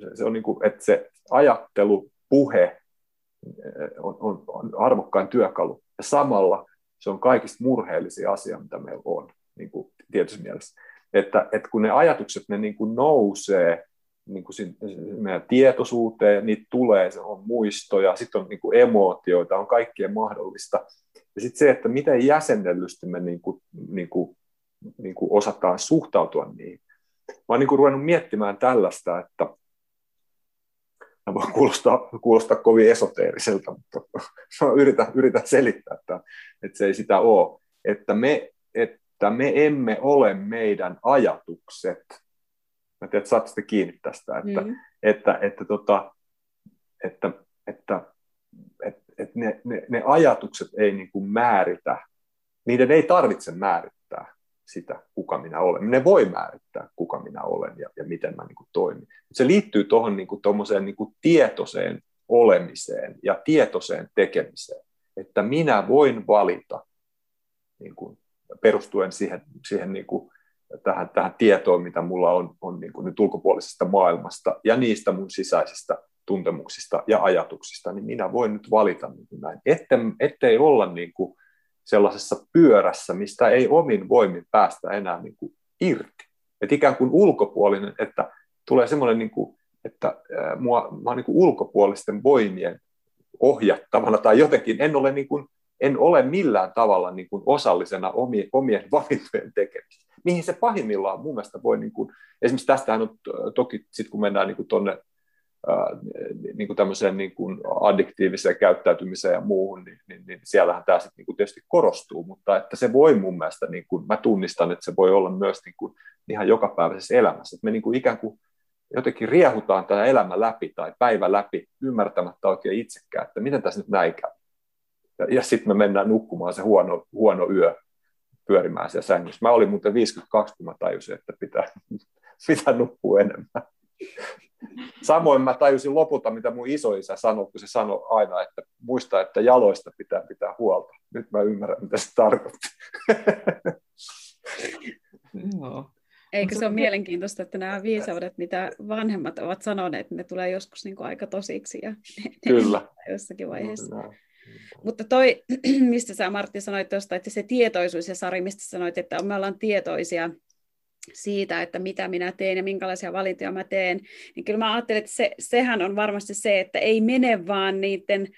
Speaker 2: Se, se on niin kuin, että se ajattelu puhe eh, on, on, on arvokkain työkalu. Ja samalla se on kaikista murheellisia asia, mitä meillä on, niin kuin tietyssä mielessä. että, että kun ne ajatukset ne niin kuin nousee niin kuin meidän tietoisuuteen, niitä tulee, se on muistoja, sitten on niin kuin emootioita, on kaikkea mahdollista. Ja sitten se, että miten jäsennellysti me niin kuin, niin kuin, niin kuin osataan suhtautua niihin. Mä oon niin kuin ruvennut miettimään tällaista, että mä voin kuulostaa, kuulostaa kovin esoteeriselta, mutta mä yritän, yritän selittää, että, että se ei sitä ole. Että me, että me emme ole meidän ajatukset. Mä tiedän, että saatte kiinni tästä, että, mm. että, että, että, tota, että, että, että, että ne, ne, ne ajatukset ei niin kuin määritä, niiden ei tarvitse määrittää sitä, kuka minä olen. Ne voi määrittää, kuka minä olen ja, ja miten mä niin kuin toimin. Se liittyy tuohon niin kuin, niin kuin tietoiseen olemiseen ja tietoiseen tekemiseen, että minä voin valita niin kuin, perustuen siihen, siihen niin kuin, tähän, tähän tietoon, mitä mulla on, on niin kuin nyt ulkopuolisesta maailmasta ja niistä mun sisäisistä tuntemuksista ja ajatuksista, niin minä voin nyt valita niin kuin näin, Ette, ettei olla niin kuin sellaisessa pyörässä, mistä ei omin voimin päästä enää niin kuin irti. Et ikään kuin ulkopuolinen, että tulee semmoinen, niin kuin, että mua, mä olen niin kuin ulkopuolisten voimien ohjattavana tai jotenkin en ole, niin kuin, en ole millään tavalla niin kuin osallisena omien, omien valintojen tekemisessä. Mihin se pahimmillaan mun mielestä voi, niin kuin, esimerkiksi tästähän on toki, sit kun mennään niin tuonne niin kuin tämmöiseen niin kuin addiktiiviseen käyttäytymiseen ja muuhun, niin, niin, niin siellähän tämä sitten niin tietysti korostuu, mutta että se voi mun mielestä, niin kuin, mä tunnistan, että se voi olla myös niin kuin ihan jokapäiväisessä elämässä, että me niin kuin ikään kuin jotenkin riehutaan tämä elämä läpi tai päivä läpi ymmärtämättä oikein itsekään, että miten tässä nyt näin käy. Ja, ja sitten me mennään nukkumaan se huono, huono yö pyörimään siellä sängyssä. Mä olin muuten 52, kun mä tajusin, että pitää, pitää nukkua enemmän. Samoin mä tajusin lopulta, mitä mun isoisä sanoi, kun se sanoi aina, että muista, että jaloista pitää pitää huolta. Nyt mä ymmärrän, mitä se tarkoittaa.
Speaker 1: Joo. Eikö se ole mielenkiintoista, että nämä viisaudet, mitä vanhemmat ovat sanoneet, ne tulee joskus niin kuin aika tosiksi ja
Speaker 2: Kyllä.
Speaker 1: jossakin vaiheessa. Kyllä. Mutta toi, mistä sä Martti sanoit tuosta, että se tietoisuus ja Sari, mistä sanoit, että me ollaan tietoisia siitä, että mitä minä teen ja minkälaisia valintoja mä teen, niin kyllä mä ajattelen, että se, sehän on varmasti se, että ei mene vaan niiden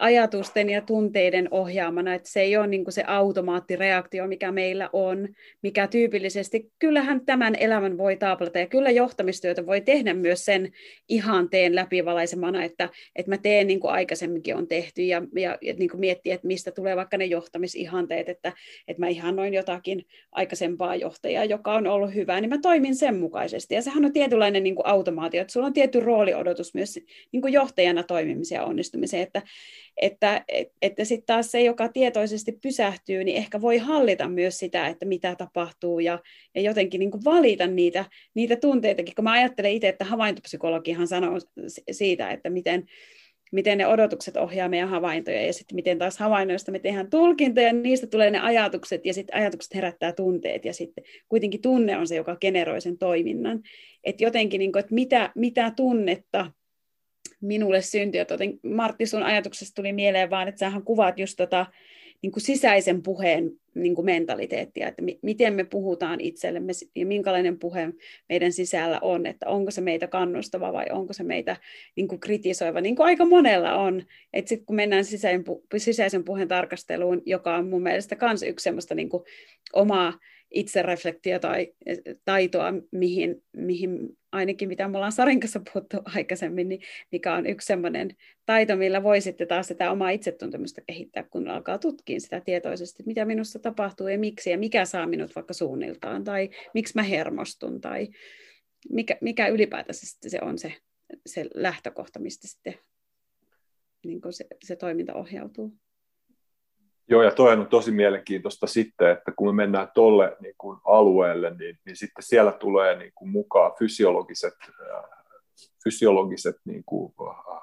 Speaker 1: ajatusten ja tunteiden ohjaamana, että se ei ole niin se automaattireaktio, mikä meillä on, mikä tyypillisesti, kyllähän tämän elämän voi taaplata, ja kyllä johtamistyötä voi tehdä myös sen ihanteen läpivalaisemana, että, että mä teen niin kuin aikaisemminkin on tehty, ja, ja, ja niin kuin miettiä, että mistä tulee vaikka ne johtamisihanteet, että, että mä ihannoin jotakin aikaisempaa johtajaa, joka on ollut hyvä, niin mä toimin sen mukaisesti, ja sehän on tietynlainen niin kuin automaatio, että sulla on tietty rooliodotus myös niin kuin johtajana toimimiseen ja onnistumiseen, että, että, että sitten taas se, joka tietoisesti pysähtyy, niin ehkä voi hallita myös sitä, että mitä tapahtuu ja, ja jotenkin niin kuin valita niitä, niitä tunteitakin. Kun mä ajattelen itse, että havaintopsykologihan sanoo siitä, että miten, miten ne odotukset ohjaa meidän havaintoja ja sitten miten taas havainnoista me tehdään tulkintoja, niistä tulee ne ajatukset ja sitten ajatukset herättää tunteet ja sitten kuitenkin tunne on se, joka generoi sen toiminnan. Että jotenkin, niin kuin, että mitä, mitä tunnetta minulle syntyi. Joten Martti, sun ajatuksesta tuli mieleen vaan, että sähän kuvaat just tota, niin kuin sisäisen puheen niin kuin mentaliteettia, että mi- miten me puhutaan itsellemme ja minkälainen puhe meidän sisällä on, että onko se meitä kannustava vai onko se meitä niin kuin kritisoiva, niin kuin aika monella on. Että sitten kun mennään sisäisen, pu- sisäisen puheen tarkasteluun, joka on mun mielestä myös yksi semmoista niin kuin omaa itsereflektio tai taitoa, mihin, mihin ainakin mitä me ollaan Sarin kanssa puhuttu aikaisemmin, niin mikä on yksi sellainen taito, millä voi sitten taas sitä omaa itsetuntemusta kehittää, kun alkaa tutkia sitä tietoisesti, mitä minussa tapahtuu ja miksi ja mikä saa minut vaikka suunniltaan tai miksi mä hermostun tai mikä, mikä ylipäätänsä sitten se on se, se lähtökohta, mistä sitten niin se, se toiminta ohjautuu.
Speaker 2: Joo, ja toi on tosi mielenkiintoista sitten, että kun me mennään tuolle niin alueelle, niin, niin sitten siellä tulee niin kuin mukaan fysiologiset, äh, fysiologiset niin kuin, äh,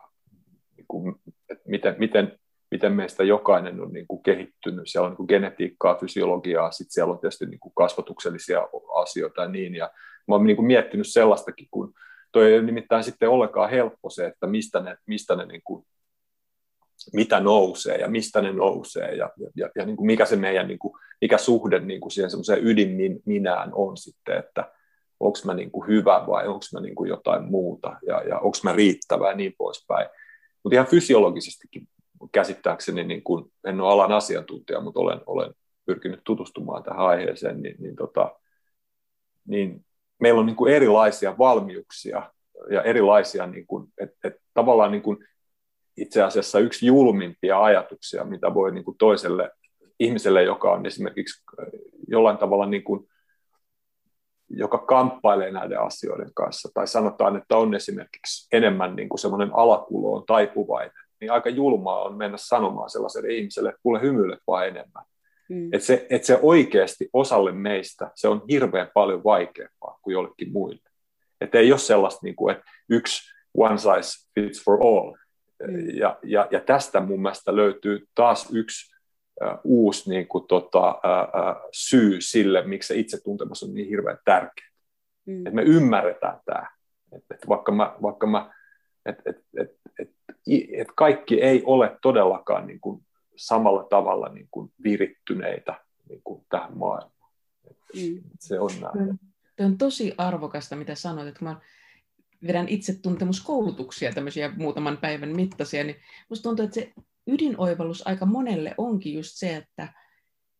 Speaker 2: niin kuin, että miten, miten, miten meistä jokainen on niin kuin kehittynyt. Siellä on niin kuin genetiikkaa, fysiologiaa, sitten siellä on tietysti niin kuin kasvatuksellisia asioita ja niin. Ja mä oon niin kuin miettinyt sellaistakin, kun toi ei nimittäin sitten ollenkaan helppo se, että mistä ne, mistä ne niin kuin mitä nousee ja mistä ne nousee ja, ja, ja niin kuin mikä se meidän, niin kuin, mikä suhde niin kuin siihen semmoiseen ydinminään on sitten, että onko mä niin kuin hyvä vai onko mä niin kuin jotain muuta ja, ja onko mä riittävä ja niin poispäin. Mutta ihan fysiologisestikin käsittääkseni, niin kuin, en ole alan asiantuntija, mutta olen, olen pyrkinyt tutustumaan tähän aiheeseen, niin, niin, tota, niin meillä on niin kuin erilaisia valmiuksia ja erilaisia, niin kuin, että et tavallaan niin kuin itse asiassa yksi julmimpia ajatuksia, mitä voi niin kuin toiselle ihmiselle, joka on esimerkiksi jollain tavalla niin kuin, joka kamppailee näiden asioiden kanssa, tai sanotaan, että on esimerkiksi enemmän niin kuin semmoinen alakuloon taipuvainen, niin aika julmaa on mennä sanomaan sellaiselle ihmiselle, että kuule hymyilet vaan enemmän. Mm. Että se, et se oikeasti osalle meistä, se on hirveän paljon vaikeampaa kuin jollekin muille. Että ei ole sellaista, niin kuin, että yksi one size fits for all. Mm. Ja, ja, ja tästä mun mielestä löytyy taas yksi uh, uusi niin kuin, tota, uh, syy sille, miksi se itsetuntemus on niin hirveän tärkeä. Mm. Että me ymmärretään tämä. Että, että vaikka mä, vaikka mä että et, et, et, et kaikki ei ole todellakaan niin kuin samalla tavalla niin kuin virittyneitä niin kuin tähän maailmaan. Mm. Se on näin. Mm.
Speaker 3: Tämä on tosi arvokasta, mitä sanoit, että kun mä vedän itsetuntemuskoulutuksia, tämmöisiä muutaman päivän mittaisia, niin musta tuntuu, että se ydinoivallus aika monelle onkin just se, että,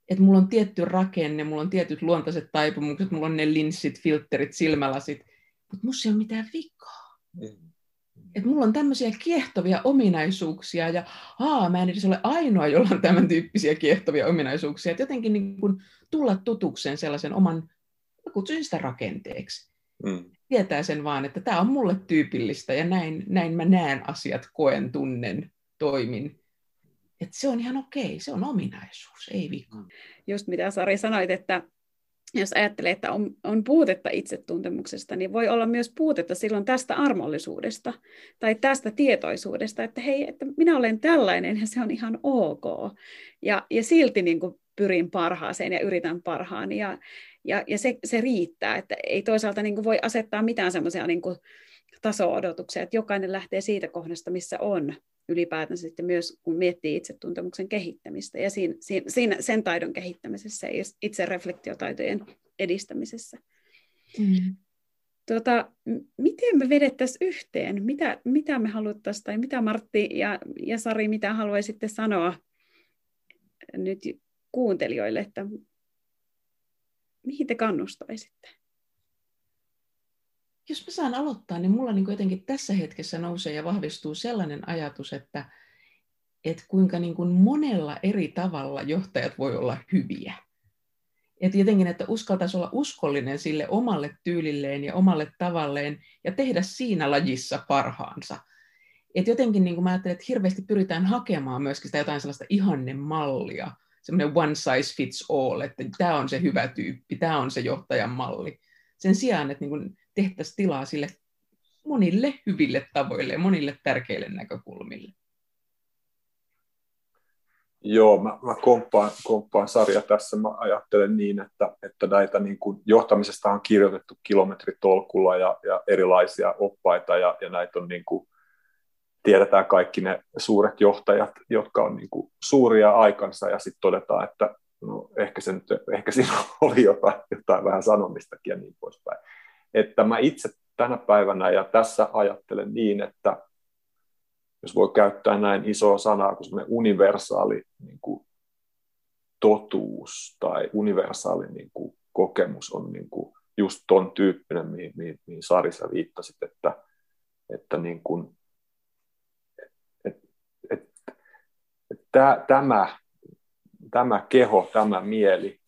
Speaker 3: että mulla on tietty rakenne, mulla on tietyt luontaiset taipumukset, mulla on ne linssit, filterit, silmälasit, mutta musta ei ole mitään vikaa. Mm että mulla on tämmöisiä kiehtovia ominaisuuksia ja aa, mä en edes ole ainoa, jolla on tämän tyyppisiä kiehtovia ominaisuuksia. Että jotenkin niin kuin tulla tutukseen sellaisen oman, mä kutsuisin sitä rakenteeksi. Mm. Tietää sen vaan, että tämä on mulle tyypillistä ja näin, näin mä näen asiat, koen, tunnen, toimin. Että se on ihan okei, se on ominaisuus, ei vika.
Speaker 1: Just mitä Sari sanoit, että jos ajattelee, että on, on puutetta itsetuntemuksesta, niin voi olla myös puutetta silloin tästä armollisuudesta tai tästä tietoisuudesta, että hei, että minä olen tällainen ja se on ihan ok. Ja, ja silti niin kuin pyrin parhaaseen ja yritän parhaan ja, ja, ja se, se riittää, että ei toisaalta niin kuin voi asettaa mitään semmoisia niin taso-odotuksia, että jokainen lähtee siitä kohdasta, missä on ylipäätänsä sitten myös, kun miettii itsetuntemuksen kehittämistä ja siinä, siinä, sen taidon kehittämisessä ja itse reflektiotaitojen edistämisessä. Mm. Tuota, miten me vedettäisiin yhteen? Mitä, mitä me haluttaisiin, tai mitä Martti ja, ja Sari, mitä haluaisitte sanoa nyt kuuntelijoille, että mihin te kannustaisitte?
Speaker 3: jos mä saan aloittaa, niin mulla niin jotenkin tässä hetkessä nousee ja vahvistuu sellainen ajatus, että, että kuinka niin kuin monella eri tavalla johtajat voi olla hyviä. Että jotenkin, että uskaltaisi olla uskollinen sille omalle tyylilleen ja omalle tavalleen ja tehdä siinä lajissa parhaansa. Että jotenkin niin kuin mä ajattelen, että hirveästi pyritään hakemaan myöskin sitä jotain sellaista ihannemallia, semmoinen one size fits all, että tämä on se hyvä tyyppi, tämä on se johtajan malli. Sen sijaan, että niin tehtäisiin tilaa sille monille hyville tavoille ja monille tärkeille näkökulmille.
Speaker 2: Joo, mä, mä komppaan, komppaan sarja tässä. Mä ajattelen niin, että, että näitä niin kuin, johtamisesta on kirjoitettu kilometritolkulla ja, ja erilaisia oppaita ja, ja näitä on niin kuin, tiedetään kaikki ne suuret johtajat, jotka on niin kuin, suuria aikansa ja sitten todetaan, että no, ehkä, se nyt, ehkä siinä oli jotain, jotain vähän sanomistakin ja niin poispäin. Että mä itse tänä päivänä ja tässä ajattelen niin, että jos voi käyttää näin isoa sanaa kuin semmoinen universaali niin kuin totuus tai universaali niin kuin kokemus on niin kuin just ton tyyppinen, mihin, mihin, mihin Sarissa viittasit, että, että niin kuin, et, et, et, tämä, tämä keho, tämä mieli,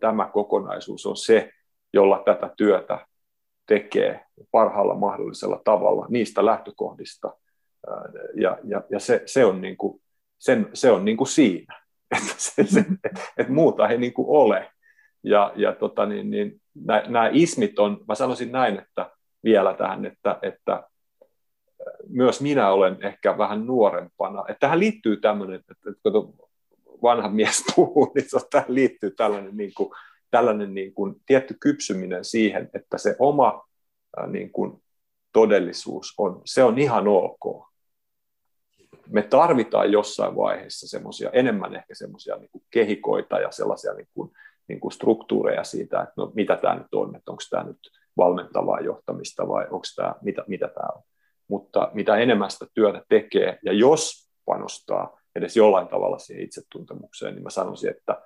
Speaker 2: tämä kokonaisuus on se, jolla tätä työtä tekee parhaalla mahdollisella tavalla niistä lähtökohdista. Ja, ja, ja se, se on, niin kuin, sen, se on niin kuin siinä, että, se, se, että muuta ei niin kuin ole. Ja, ja tota, niin, niin, nämä ismit on, mä sanoisin näin, että vielä tähän, että, että myös minä olen ehkä vähän nuorempana. Että tähän liittyy tämmöinen, että, että kun vanha mies puhuu, niin tähän liittyy tällainen niin kuin, tällainen niin kuin tietty kypsyminen siihen, että se oma niin kuin todellisuus on, se on ihan ok. me tarvitaan jossain vaiheessa semmoisia, enemmän ehkä semmoisia niin kehikoita ja sellaisia niin kuin, niin kuin struktuureja siitä, että no, mitä tämä nyt on, että onko tämä nyt valmentavaa johtamista vai onko tämä, mitä, mitä tämä on. Mutta mitä enemmän sitä työtä tekee, ja jos panostaa edes jollain tavalla siihen itsetuntemukseen, niin mä sanoisin, että,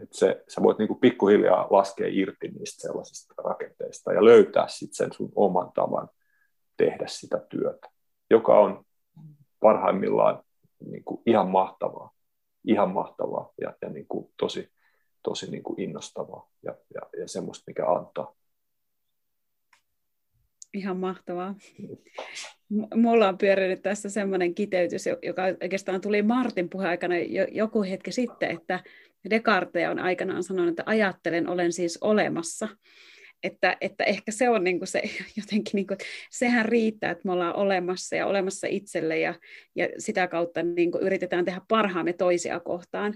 Speaker 2: että se, sä voit niin kuin pikkuhiljaa laskea irti niistä sellaisista rakenteista ja löytää sitten sen sun oman tavan tehdä sitä työtä, joka on parhaimmillaan niin kuin ihan mahtavaa, ihan mahtavaa ja, ja niin kuin tosi, tosi niin kuin innostavaa ja, ja, ja semmoista, mikä antaa.
Speaker 1: Ihan mahtavaa. Mulla on pyörinyt tässä semmoinen kiteytys, joka oikeastaan tuli Martin puheaikana jo, joku hetki sitten, että Descartes on aikanaan sanonut, että ajattelen, olen siis olemassa. Että, että ehkä se on niin kuin se jotenkin, niin kuin, sehän riittää, että me ollaan olemassa ja olemassa itselle ja, ja sitä kautta niin kuin yritetään tehdä parhaamme toisia kohtaan.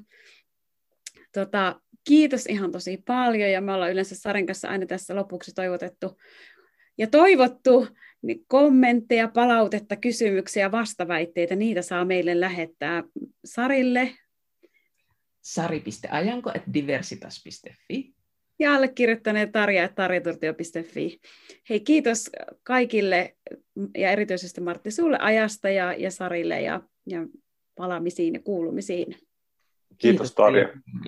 Speaker 1: Tota, kiitos ihan tosi paljon ja me ollaan yleensä Saren kanssa aina tässä lopuksi toivotettu ja toivottu niin kommentteja, palautetta, kysymyksiä, vastaväitteitä, niitä saa meille lähettää Sarille.
Speaker 3: sari.ajanko.diversitas.fi
Speaker 1: ja allekirjoittaneet Tarja tarjaturtio.fi. Hei, kiitos kaikille ja erityisesti Martti sulle ajasta ja, ja Sarille ja, ja palaamisiin ja kuulumisiin.
Speaker 2: Kiitos, kiitos Tarja.